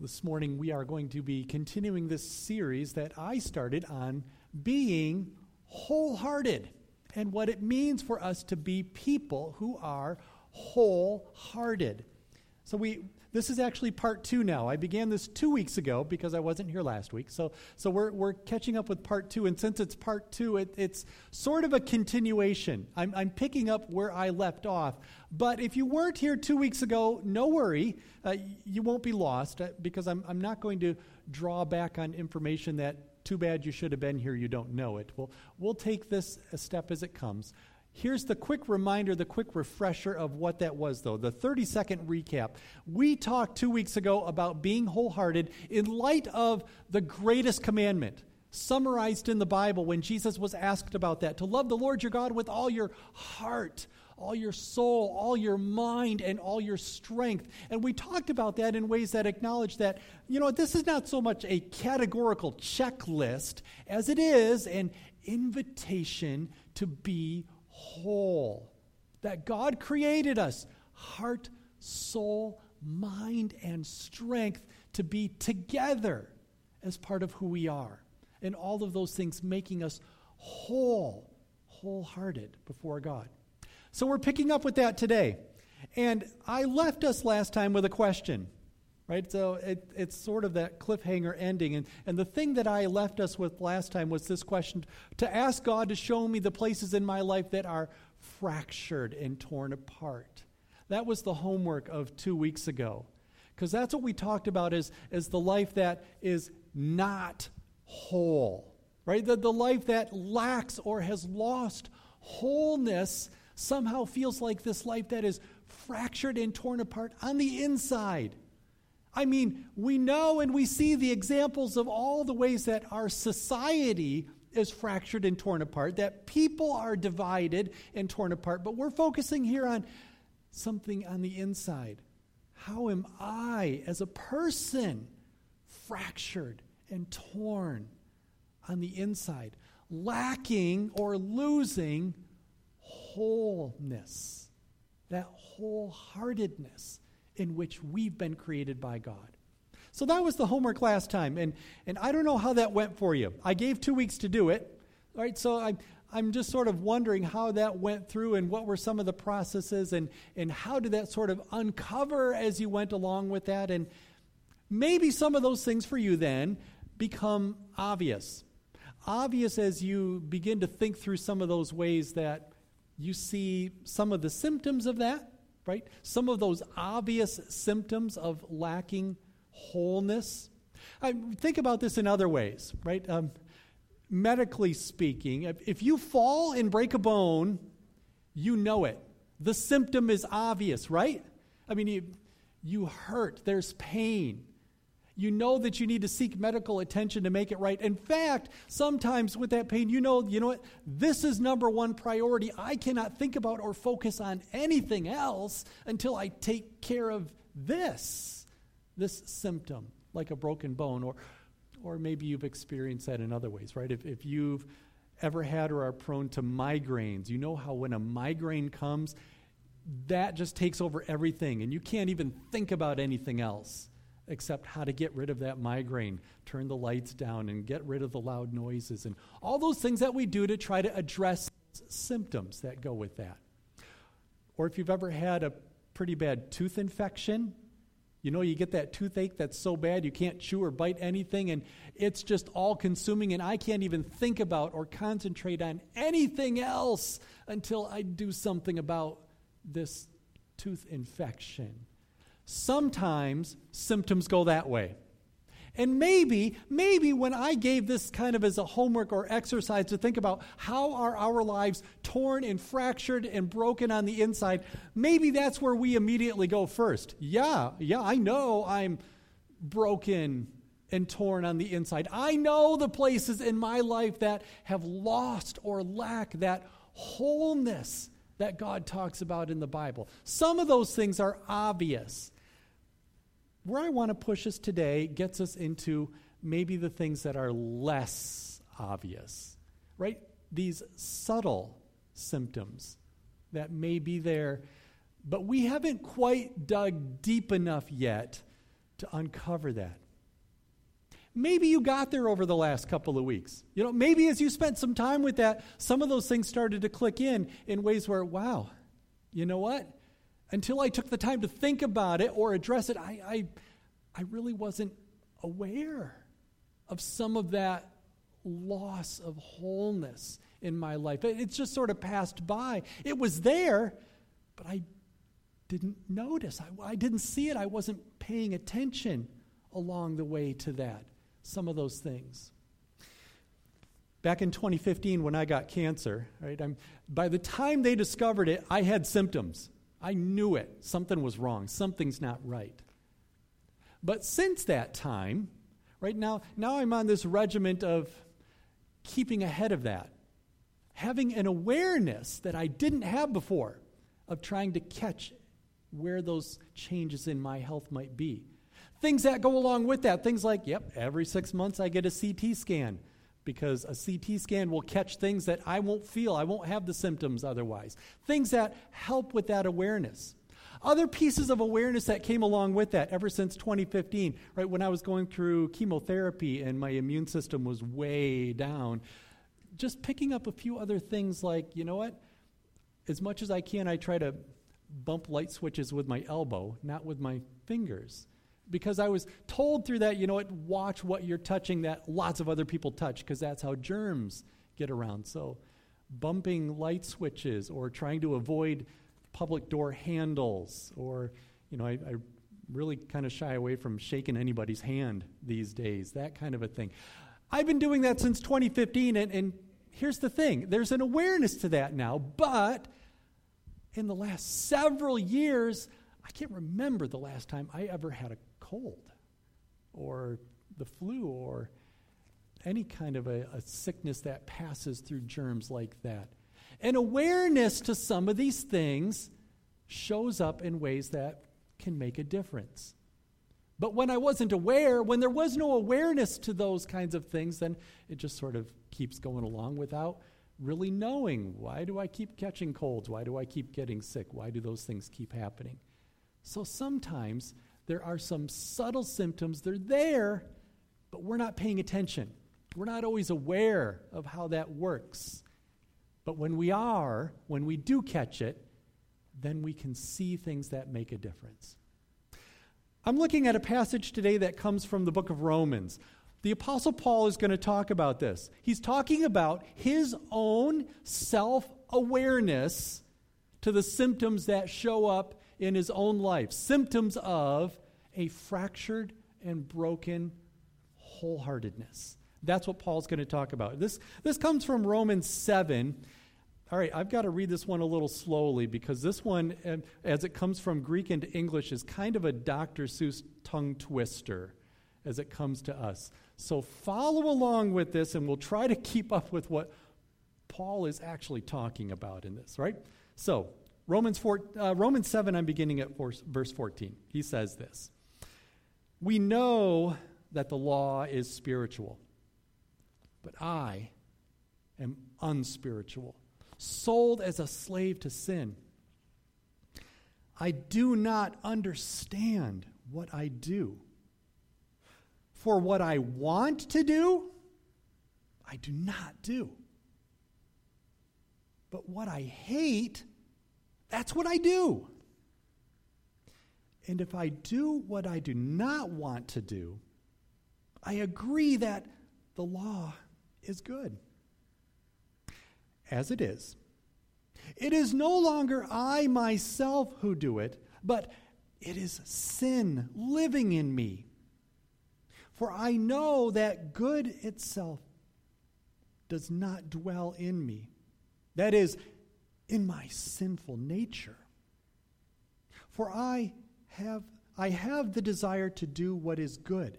This morning, we are going to be continuing this series that I started on being wholehearted and what it means for us to be people who are wholehearted. So, we, this is actually part two now. I began this two weeks ago because I wasn't here last week. So, so we're, we're catching up with part two. And since it's part two, it, it's sort of a continuation. I'm, I'm picking up where I left off. But if you weren't here two weeks ago, no worry. Uh, you won't be lost uh, because I'm, I'm not going to draw back on information that too bad you should have been here, you don't know it. We'll, we'll take this a step as it comes. Here's the quick reminder, the quick refresher of what that was, though. The 30 second recap. We talked two weeks ago about being wholehearted in light of the greatest commandment summarized in the Bible when Jesus was asked about that to love the Lord your God with all your heart, all your soul, all your mind, and all your strength. And we talked about that in ways that acknowledge that, you know, this is not so much a categorical checklist as it is an invitation to be whole. That God created us heart, soul, mind, and strength to be together as part of who we are. And all of those things making us whole, wholehearted before God. So we're picking up with that today. And I left us last time with a question right? So it, it's sort of that cliffhanger ending. And, and the thing that I left us with last time was this question to ask God to show me the places in my life that are fractured and torn apart. That was the homework of two weeks ago. Because that's what we talked about is, as the life that is not whole, right? The, the life that lacks or has lost wholeness somehow feels like this life that is fractured and torn apart on the inside. I mean, we know and we see the examples of all the ways that our society is fractured and torn apart, that people are divided and torn apart, but we're focusing here on something on the inside. How am I, as a person, fractured and torn on the inside, lacking or losing wholeness, that wholeheartedness? In which we've been created by God. So that was the homework last time, and, and I don't know how that went for you. I gave two weeks to do it, right? So I'm, I'm just sort of wondering how that went through and what were some of the processes and, and how did that sort of uncover as you went along with that. And maybe some of those things for you then become obvious. Obvious as you begin to think through some of those ways that you see some of the symptoms of that right? Some of those obvious symptoms of lacking wholeness. I think about this in other ways, right? Um, medically speaking, if you fall and break a bone, you know it. The symptom is obvious, right? I mean, you, you hurt, there's pain. You know that you need to seek medical attention to make it right. In fact, sometimes with that pain, you know, you know what? This is number one priority. I cannot think about or focus on anything else until I take care of this, this symptom, like a broken bone, or, or maybe you've experienced that in other ways, right? If, if you've ever had or are prone to migraines, you know how when a migraine comes, that just takes over everything, and you can't even think about anything else except how to get rid of that migraine, turn the lights down, and get rid of the loud noises, and all those things that we do to try to address symptoms that go with that. Or if you've ever had a pretty bad tooth infection, you know, you get that toothache that's so bad you can't chew or bite anything, and it's just all consuming, and I can't even think about or concentrate on anything else until I do something about this tooth infection. Sometimes symptoms go that way. And maybe, maybe when I gave this kind of as a homework or exercise to think about how are our lives torn and fractured and broken on the inside, maybe that's where we immediately go first. Yeah, yeah, I know I'm broken and torn on the inside. I know the places in my life that have lost or lack that wholeness that God talks about in the Bible. Some of those things are obvious where I want to push us today gets us into maybe the things that are less obvious, right? These subtle symptoms that may be there, but we haven't quite dug deep enough yet to uncover that. Maybe you got there over the last couple of weeks. You know, maybe as you spent some time with that, some of those things started to click in in ways where, wow, you know what? Until I took the time to think about it or address it, I, I, I really wasn't aware of some of that loss of wholeness in my life. It's just sort of passed by. It was there, but I didn't notice. I, I didn't see it. I wasn't paying attention along the way to that some of those things. Back in 2015, when I got cancer, right, I'm, by the time they discovered it, I had symptoms. I knew it. Something was wrong. Something's not right. But since that time, right now, now I'm on this regiment of keeping ahead of that, having an awareness that I didn't have before of trying to catch where those changes in my health might be. Things that go along with that, things like, yep, every six months I get a CT scan because a CT scan will catch things that I won't feel. I won't have the symptoms otherwise. Things that help with that awareness. Other pieces of awareness that came along with that ever since 2015, right when I was going through chemotherapy and my immune system was way down, just picking up a few other things like, you know what? As much as I can, I try to bump light switches with my elbow, not with my fingers because I was told through that, you know what, watch what you're touching that lots of other people touch because that's how germs get around. So, bumping light switches or trying to avoid public door handles or, you know, I, I really kind of shy away from shaking anybody's hand these days, that kind of a thing. I've been doing that since 2015, and, and here's the thing there's an awareness to that now, but in the last several years, I can't remember the last time I ever had a cold or the flu or any kind of a, a, sickness that passes through germs like that. And awareness to some of these things shows up in ways that can make a difference. But when I wasn't aware, when there was no awareness to those kinds of things, then it just sort of keeps going along without really knowing why do I keep catching colds? Why do I keep getting sick? Why do those things keep happening? So sometimes there are some subtle symptoms. They're there, but we're not paying attention. We're not always aware of how that works. But when we are, when we do catch it, then we can see things that make a difference. I'm looking at a passage today that comes from the book of Romans. The Apostle Paul is going to talk about this. He's talking about his own self awareness to the symptoms that show up in his own life symptoms of a fractured and broken wholeheartedness. That's what Paul's going to talk about. This, this comes from Romans 7. All right, I've got to read this one a little slowly because this one, as it comes from Greek into English, is kind of a Dr. Seuss tongue twister as it comes to us. So follow along with this and we'll try to keep up with what Paul is actually talking about in this, right? So, Romans, 4, uh, Romans 7, I'm beginning at verse 14. He says this We know that the law is spiritual, but I am unspiritual, sold as a slave to sin. I do not understand what I do. For what I want to do, I do not do. But what I hate, that's what I do. And if I do what I do not want to do, I agree that the law is good. As it is. It is no longer I myself who do it, but it is sin living in me. For I know that good itself does not dwell in me. That is, in my sinful nature. For I have, I have the desire to do what is good,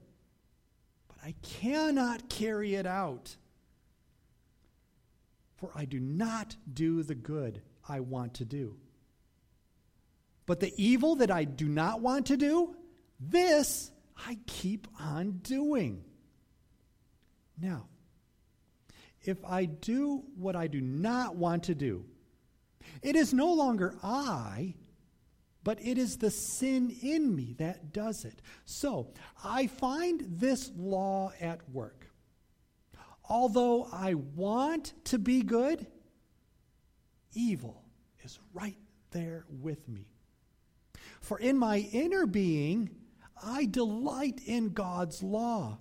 but I cannot carry it out. For I do not do the good I want to do. But the evil that I do not want to do, this I keep on doing. Now, if I do what I do not want to do, it is no longer I but it is the sin in me that does it. So I find this law at work. Although I want to be good, evil is right there with me. For in my inner being, I delight in God's law.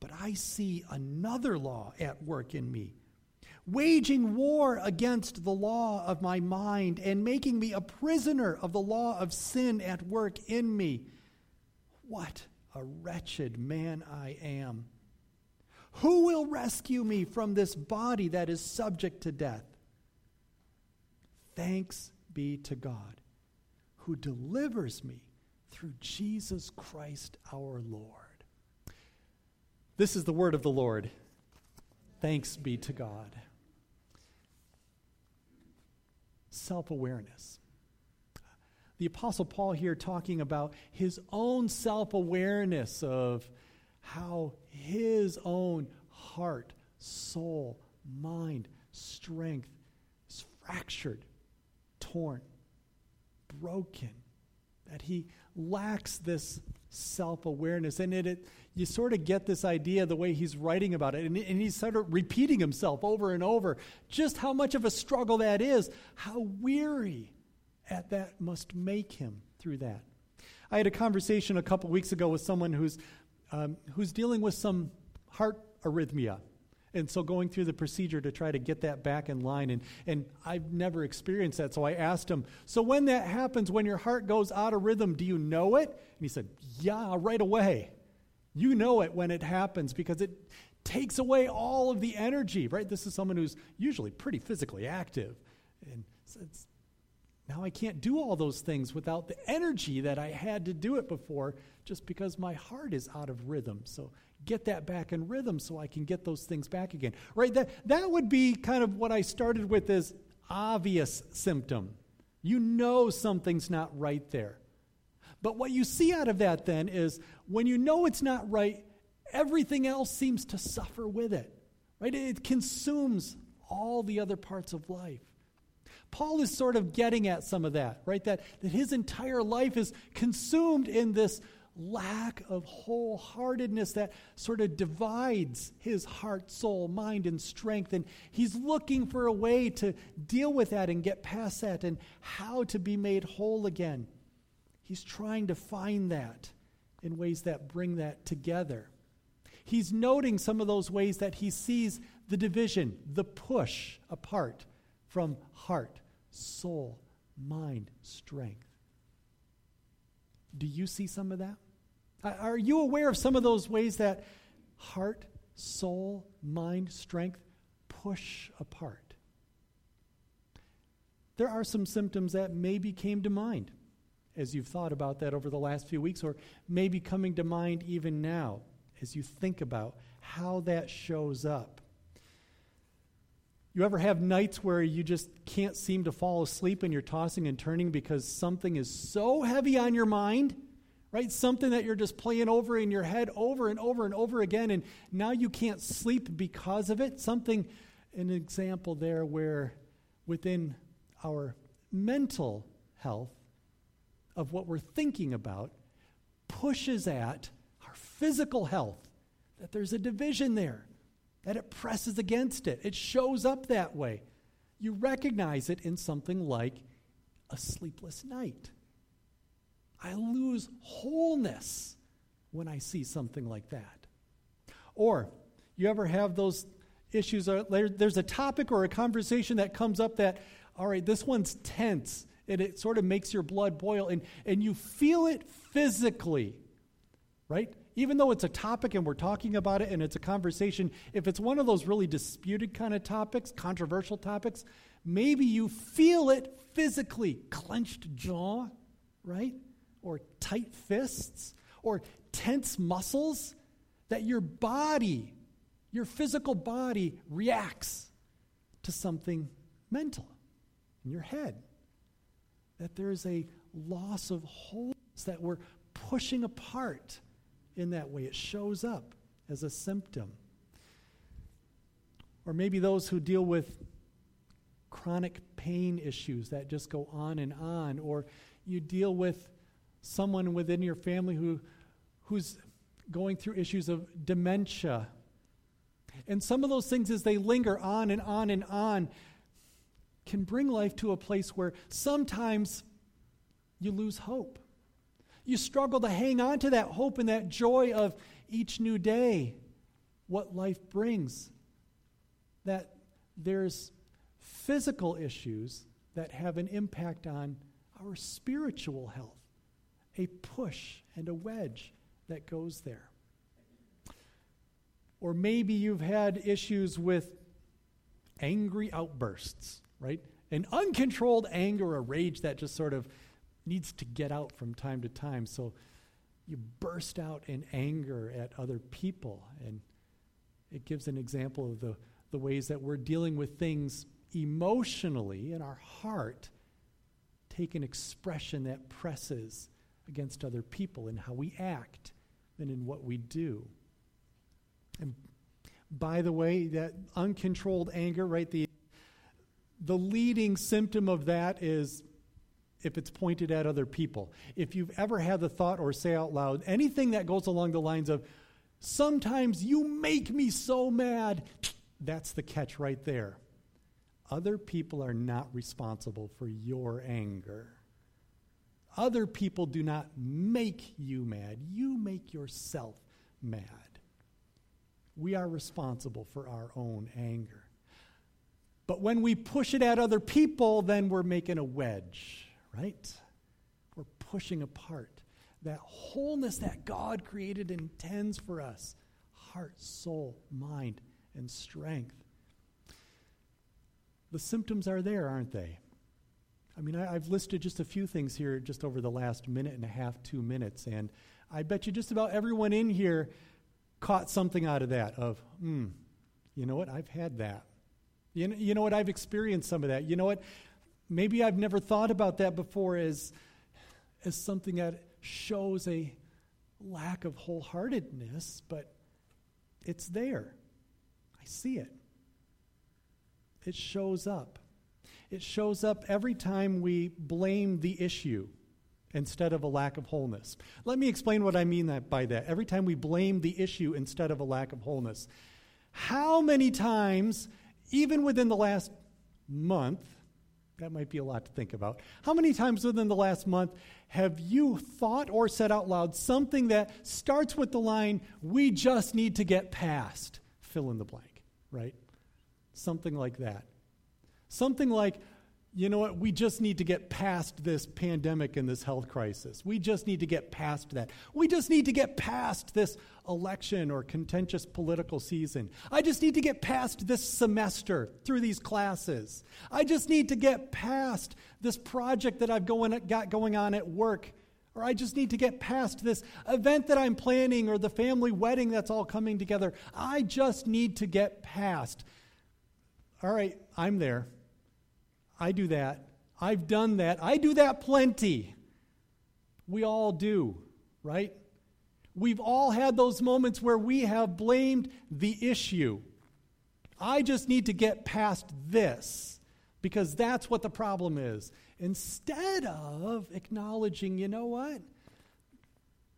But I see another law at work in me waging war against the law of my mind and making me a prisoner of the law of sin at work in me. What a wretched man I am. Who will rescue me from this body that is subject to death? Thanks be to God, who delivers me through Jesus Christ our Lord. This is the word of the Lord. Thanks be to God self awareness. The Apostle Paul here talking about his own self awareness of how his own heart, soul, mind, strength is fractured, torn, broken, that he lacks this self awareness. And it, it, you sort of get this idea the way he's writing about it. And, and he's sort of repeating himself over and over just how much of a struggle that is, how weary at that must make him through that. I had a conversation a couple weeks ago with someone who's, um, who's dealing with some heart arrhythmia. And so going through the procedure to try to get that back in line. And, and I've never experienced that. So I asked him, So when that happens, when your heart goes out of rhythm, do you know it? And he said, Yeah, right away. You know it when it happens because it takes away all of the energy, right? This is someone who's usually pretty physically active. And now I can't do all those things without the energy that I had to do it before just because my heart is out of rhythm. So get that back in rhythm so I can get those things back again. Right? That that would be kind of what I started with as obvious symptom. You know something's not right there. But what you see out of that then is when you know it's not right, everything else seems to suffer with it. Right? It consumes all the other parts of life. Paul is sort of getting at some of that, right? That, that his entire life is consumed in this lack of wholeheartedness that sort of divides his heart, soul, mind, and strength. And he's looking for a way to deal with that and get past that and how to be made whole again. He's trying to find that in ways that bring that together. He's noting some of those ways that he sees the division, the push apart from heart, soul, mind, strength. Do you see some of that? Are you aware of some of those ways that heart, soul, mind, strength push apart? There are some symptoms that maybe came to mind as you've thought about that over the last few weeks, or maybe coming to mind even now as you think about how that shows up. You ever have nights where you just can't seem to fall asleep and you're tossing and turning because something is so heavy on your mind? Right? Something that you're just playing over in your head over and over and over again, and now you can't sleep because of it. Something, an example there where within our mental health, of what we're thinking about pushes at our physical health, that there's a division there, that it presses against it. It shows up that way. You recognize it in something like a sleepless night. I lose wholeness when I see something like that. Or, you ever have those issues? Uh, there's a topic or a conversation that comes up that, all right, this one's tense and it sort of makes your blood boil and, and you feel it physically, right? Even though it's a topic and we're talking about it and it's a conversation, if it's one of those really disputed kind of topics, controversial topics, maybe you feel it physically clenched jaw, right? Or tight fists, or tense muscles that your body, your physical body, reacts to something mental in your head that there is a loss of wholeness, that we're pushing apart in that way. It shows up as a symptom. Or maybe those who deal with chronic pain issues that just go on and on, or you deal with someone within your family who, who's going through issues of dementia. And some of those things, as they linger on and on and on, can bring life to a place where sometimes you lose hope. You struggle to hang on to that hope and that joy of each new day, what life brings. That there's physical issues that have an impact on our spiritual health, a push and a wedge that goes there. Or maybe you've had issues with angry outbursts, right? An uncontrolled anger or rage that just sort of needs to get out from time to time. So you burst out in anger at other people. And it gives an example of the, the ways that we're dealing with things emotionally in our heart, take an expression that presses against other people in how we act and in what we do. And by the way, that uncontrolled anger, right? The, the leading symptom of that is if it's pointed at other people. If you've ever had the thought or say out loud anything that goes along the lines of, sometimes you make me so mad, that's the catch right there. Other people are not responsible for your anger. Other people do not make you mad. You make yourself mad. We are responsible for our own anger. But when we push it at other people, then we're making a wedge, right? We're pushing apart that wholeness that God created and intends for us heart, soul, mind, and strength. The symptoms are there, aren't they? I mean, I, have listed just a few things here just over the last minute and a half, two minutes, and I bet you just about everyone in here caught something out of that of, hmm, you know what, I've had that. You know, you know what, I've experienced some of that. You know what, maybe I've never thought about that before as, as something that shows a lack of wholeheartedness, but it's there. I see it. It shows up. It shows up every time we blame the issue instead of a lack of wholeness. Let me explain what I mean that, by that. Every time we blame the issue instead of a lack of wholeness. How many times, even within the last month, that might be a lot to think about. How many times within the last month have you thought or said out loud something that starts with the line, we just need to get past, fill in the blank, right? Something like that. Something like, you know what, we just need to get past this pandemic and this health crisis. We just need to get past that. We just need to get past this election or contentious political season. I just need to get past this semester through these classes. I just need to get past this project that I've going, got going on at work. Or I just need to get past this event that I'm planning or the family wedding that's all coming together. I just need to get past. All right, I'm there. I do that. I've done that. I do that plenty. We all do, right? We've all had those moments where we have blamed the issue. I just need to get past this because that's what the problem is. Instead of acknowledging, you know what?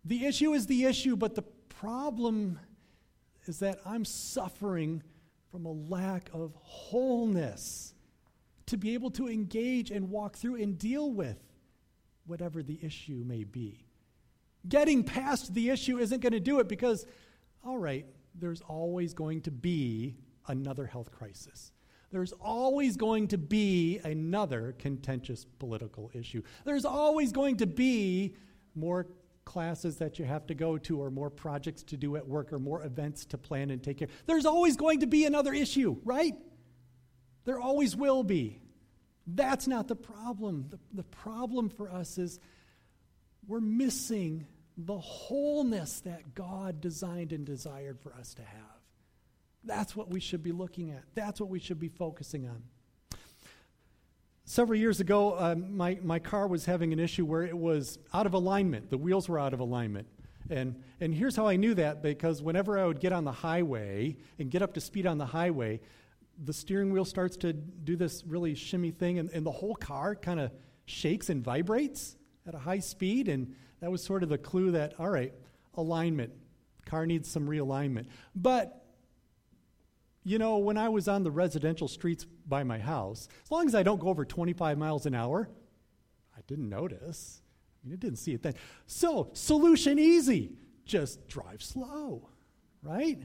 The issue is the issue, but the problem is that I'm suffering from a lack of wholeness to be able to engage and walk through and deal with whatever the issue may be. Getting past the issue isn't going to do it because, all right, there's always going to be another health crisis. There's always going to be another contentious political issue. There's always going to be more classes that you have to go to, or more projects to do at work, or more events to plan and take care. There's always going to be another issue, right? There always will be. That's not the problem. The, the problem for us is we're missing the wholeness that God designed and desired for us to have. That's what we should be looking at. That's what we should be focusing on. Several years ago, um, my, my car was having an issue where it was out of alignment. The wheels were out of alignment. And, and here's how I knew that because whenever I would get on the highway and get up to speed on the highway, the steering wheel starts to do this really shimmy thing, and, and the whole car kind of shakes and vibrates at a high speed. And that was sort of the clue that, all right, alignment. Car needs some realignment. But, you know, when I was on the residential streets by my house, as long as I don't go over 25 miles an hour, I didn't notice. I mean, I didn't see it then. So, solution easy just drive slow, right?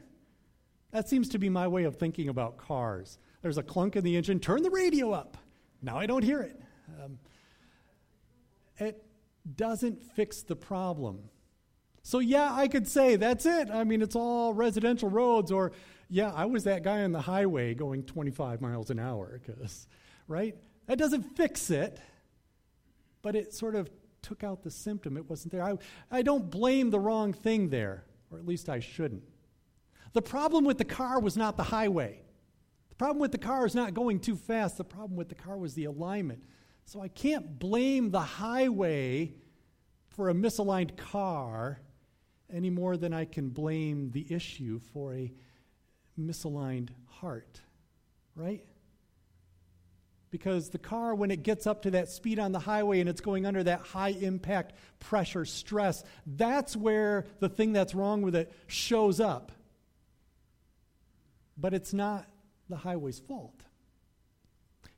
That seems to be my way of thinking about cars. There's a clunk in the engine, turn the radio up. Now I don't hear it. Um, it doesn't fix the problem. So, yeah, I could say that's it. I mean, it's all residential roads, or, yeah, I was that guy on the highway going 25 miles an hour, because, right? That doesn't fix it, but it sort of took out the symptom. It wasn't there. I, I don't blame the wrong thing there, or at least I shouldn't. The problem with the car was not the highway. The problem with the car is not going too fast. The problem with the car was the alignment. So I can't blame the highway for a misaligned car any more than I can blame the issue for a misaligned heart, right? Because the car, when it gets up to that speed on the highway and it's going under that high impact pressure stress, that's where the thing that's wrong with it shows up. But it's not the highway's fault.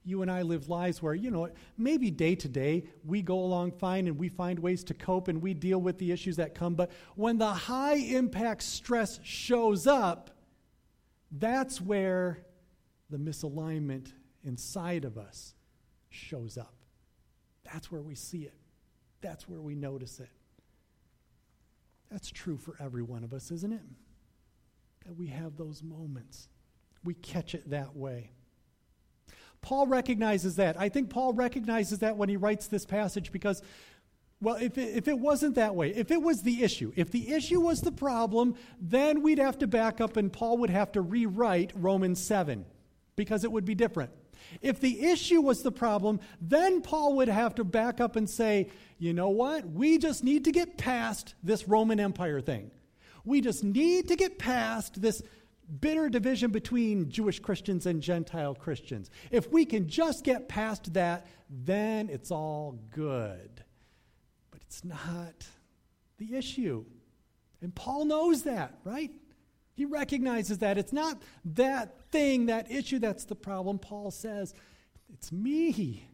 You and I live lives where, you know, maybe day to day we go along fine and we find ways to cope and we deal with the issues that come. But when the high impact stress shows up, that's where the misalignment inside of us shows up. That's where we see it. That's where we notice it. That's true for every one of us, isn't it? That we have those moments we catch it that way. Paul recognizes that. I think Paul recognizes that when he writes this passage because, well, if it, if it wasn't that way, if it was the issue, if the issue was the problem, then we'd have to back up and Paul would have to rewrite Romans 7 because it would be different. If the issue was the problem, then Paul would have to back up and say, you know what? We just need to get past this Roman Empire thing. We just need to get past this bitter division between Jewish Christians and Gentile Christians. If we can just get past that, then it's all good. But it's not the issue. And Paul knows that, right? He recognizes that. It's not that thing, that issue that's the problem. Paul says, It's me.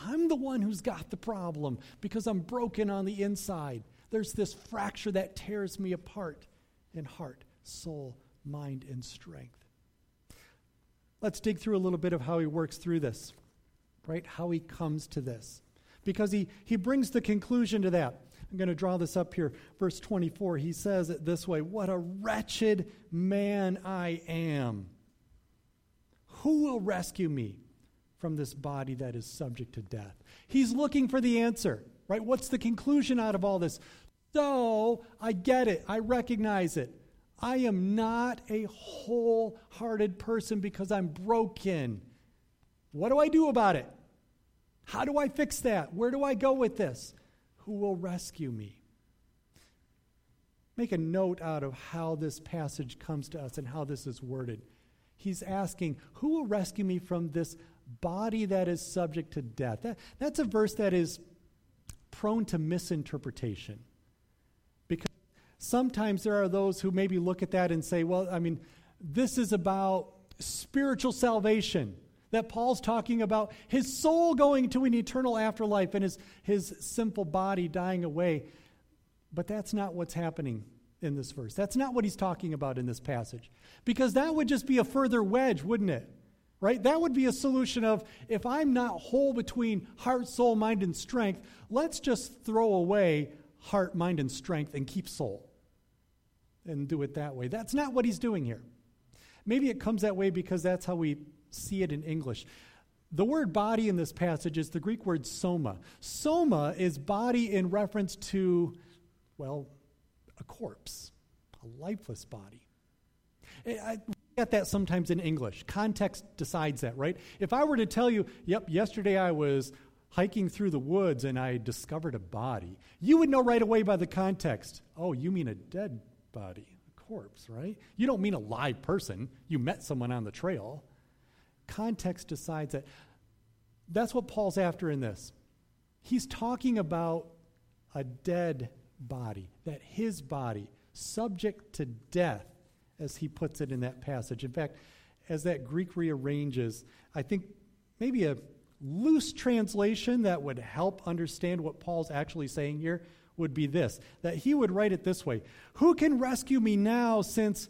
I'm the one who's got the problem because I'm broken on the inside. There's this fracture that tears me apart in heart, soul, mind, and strength. Let's dig through a little bit of how he works through this, right? How he comes to this. Because he, he brings the conclusion to that. I'm going to draw this up here. Verse 24, he says it this way What a wretched man I am. Who will rescue me from this body that is subject to death? He's looking for the answer, right? What's the conclusion out of all this? So I get it, I recognize it. I am not a wholehearted person because I'm broken. What do I do about it? How do I fix that? Where do I go with this? Who will rescue me? Make a note out of how this passage comes to us and how this is worded. He's asking, Who will rescue me from this body that is subject to death? That, that's a verse that is prone to misinterpretation sometimes there are those who maybe look at that and say, well, I mean, this is about spiritual salvation. That Paul's talking about his soul going to an eternal afterlife and his, his simple body dying away. But that's not what's happening in this verse. That's not what he's talking about in this passage. Because that would just be a further wedge, wouldn't it? Right? That would be a solution of if I'm not whole between heart, soul, mind, and strength, let's just throw away heart, mind, and strength and keep soul and do it that way. That's not what he's doing here. Maybe it comes that way because that's how we see it in English. The word body in this passage is the Greek word soma. Soma is body in reference to, well, a corpse, a lifeless body. I get that sometimes in English. Context decides that, right? If I were to tell you, yep, yesterday I was hiking through the woods and I discovered a body, you would know right away by the context. Oh, you mean a dead body, a corpse, right? You don't mean a live person. You met someone on the trail. context decides that. That's what Paul's after in this. He's talking about a dead body, that his body, subject to death, as he puts it in that passage. In fact, as that Greek rearranges, I think maybe a loose translation that would help understand what Paul's actually saying here would be this that he would write it this way Who can rescue me now since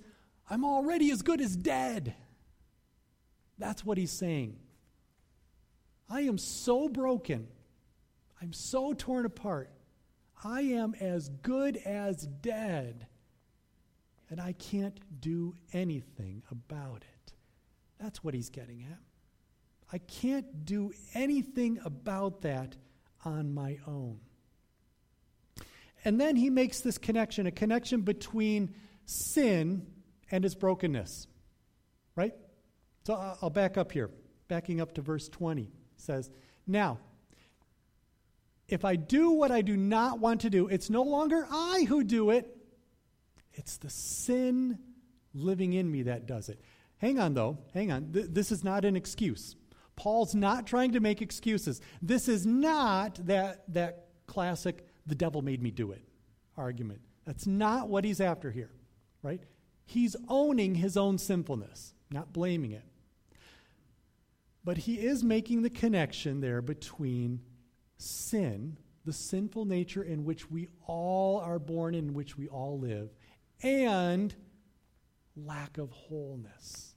I'm already as good as dead? That's what he's saying. I am so broken. I'm so torn apart. I am as good as dead. And I can't do anything about it. That's what he's getting at. I can't do anything about that on my own. And then he makes this connection a connection between sin and its brokenness. Right? So I'll back up here. Backing up to verse 20 says, Now, if I do what I do not want to do, it's no longer I who do it, it's the sin living in me that does it. Hang on, though. Hang on. Th- this is not an excuse. Paul's not trying to make excuses. This is not that, that classic, the devil made me do it argument. That's not what he's after here, right? He's owning his own sinfulness, not blaming it. But he is making the connection there between sin, the sinful nature in which we all are born, in which we all live, and lack of wholeness.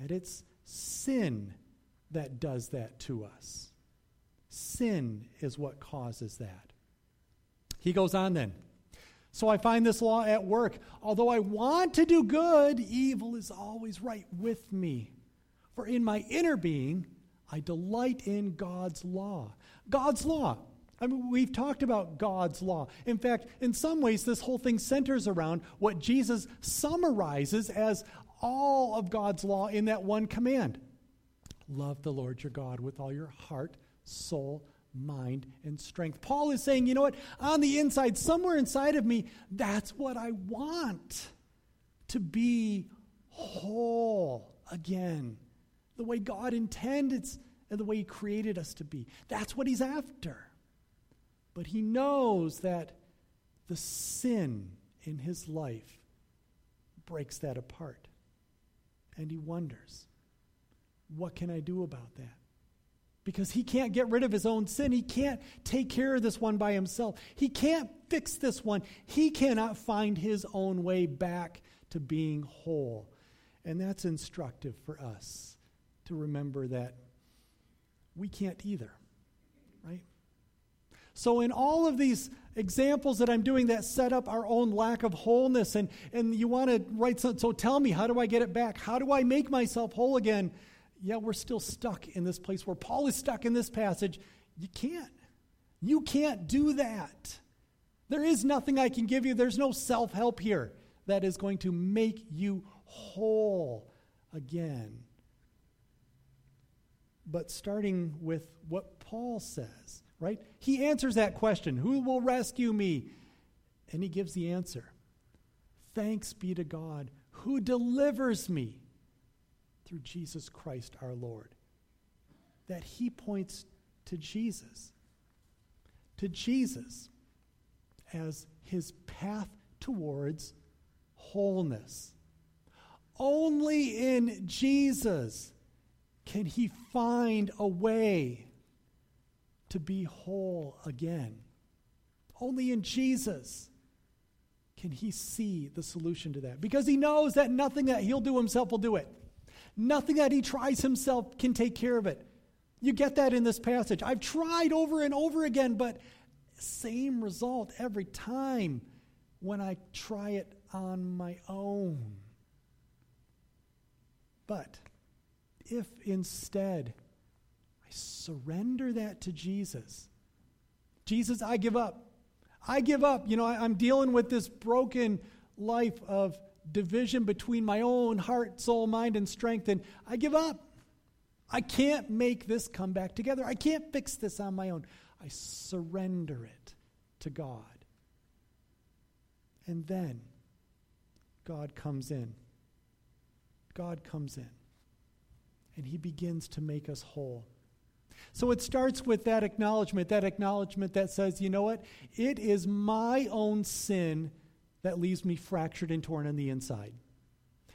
That it's sin that does that to us. Sin is what causes that. He goes on then. So I find this law at work. Although I want to do good, evil is always right with me. For in my inner being, I delight in God's law. God's law. I mean, we've talked about God's law. In fact, in some ways, this whole thing centers around what Jesus summarizes as all of God's law in that one command Love the Lord your God with all your heart, soul, mind, and strength. Paul is saying, you know what? On the inside, somewhere inside of me, that's what I want to be whole again. The way God intended and the way He created us to be. That's what He's after. But He knows that the sin in His life breaks that apart. And He wonders what can I do about that? Because he can't get rid of his own sin. He can't take care of this one by himself. He can't fix this one. He cannot find his own way back to being whole. And that's instructive for us to remember that we can't either, right? So, in all of these examples that I'm doing that set up our own lack of wholeness, and, and you want to write something, so tell me, how do I get it back? How do I make myself whole again? Yeah, we're still stuck in this place where Paul is stuck in this passage. You can't. You can't do that. There is nothing I can give you. There's no self help here that is going to make you whole again. But starting with what Paul says, right? He answers that question Who will rescue me? And he gives the answer Thanks be to God who delivers me through Jesus Christ our Lord. That he points to Jesus, to Jesus as his path towards wholeness. Only in Jesus can he find a way to be whole again. Only in Jesus can he see the solution to that because he knows that nothing that he'll do himself will do it. Nothing that he tries himself can take care of it. You get that in this passage. I've tried over and over again, but same result every time when I try it on my own. But if instead I surrender that to Jesus, Jesus, I give up. I give up. You know, I, am dealing with this broken life of division between my own heart, soul, mind, and strength, and I give up. I can't make this come back together. I can't fix this on my own. I surrender it to God. And then God comes in. God comes in. and He begins to make us whole. So it starts with that acknowledgement, that acknowledgement that says, you know what? It is my own sin that leaves me fractured and torn on the inside.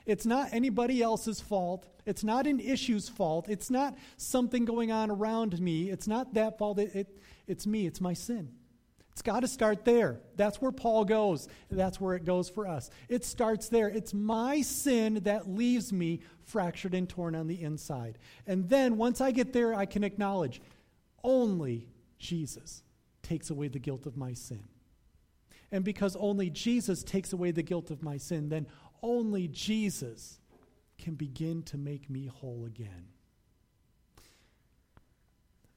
It's not anybody else's fault. It's not an issue's fault. It's not something going on around me. It's not that fault. It, it, it's me. It's my sin. It's got to start there. That's where Paul goes. That's where it goes for us. It starts there. It's my sin that leaves me fractured and torn on the inside. And then once I get there, I can acknowledge only Jesus takes away the guilt of my sin. And because only Jesus takes away the guilt of my sin, then only Jesus can begin to make me whole again.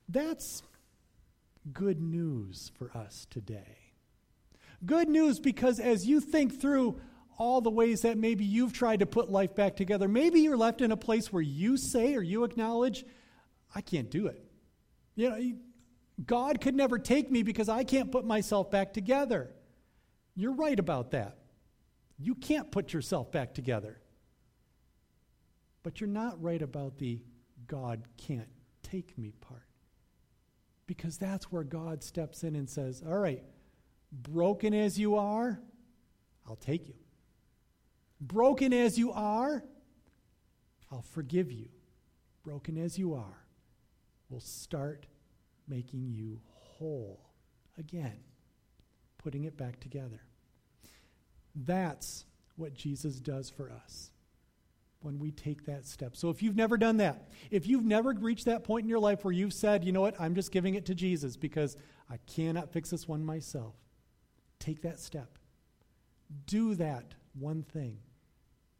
That's good news for us today. Good news because as you think through all the ways that maybe you've tried to put life back together, maybe you're left in a place where you say or you acknowledge, I can't do it. You know, God could never take me because I can't put myself back together. You're right about that. You can't put yourself back together. But you're not right about the God can't take me part. Because that's where God steps in and says, All right, broken as you are, I'll take you. Broken as you are, I'll forgive you. Broken as you are, we'll start making you whole again, putting it back together. That's what Jesus does for us when we take that step. So if you've never done that, if you've never reached that point in your life where you've said, you know what, I'm just giving it to Jesus because I cannot fix this one myself, take that step. Do that one thing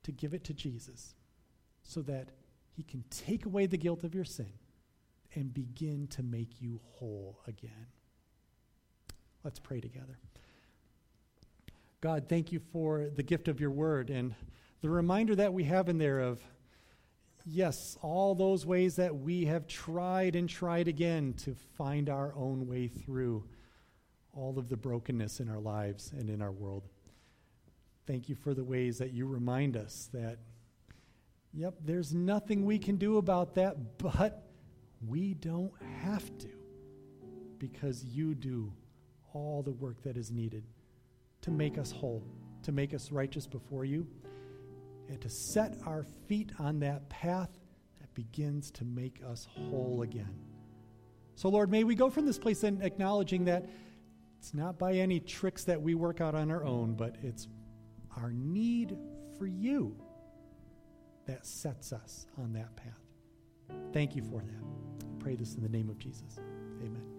to give it to Jesus so that he can take away the guilt of your sin and begin to make you whole again. Let's pray together. God, thank you for the gift of your word and the reminder that we have in there of, yes, all those ways that we have tried and tried again to find our own way through all of the brokenness in our lives and in our world. Thank you for the ways that you remind us that, yep, there's nothing we can do about that, but we don't have to because you do all the work that is needed to make us whole, to make us righteous before you, and to set our feet on that path that begins to make us whole again. So, Lord, may we go from this place and acknowledging that it's not by any tricks that we work out on our own, but it's our need for you that sets us on that path. Thank you for that. I pray this in the name of Jesus. Amen.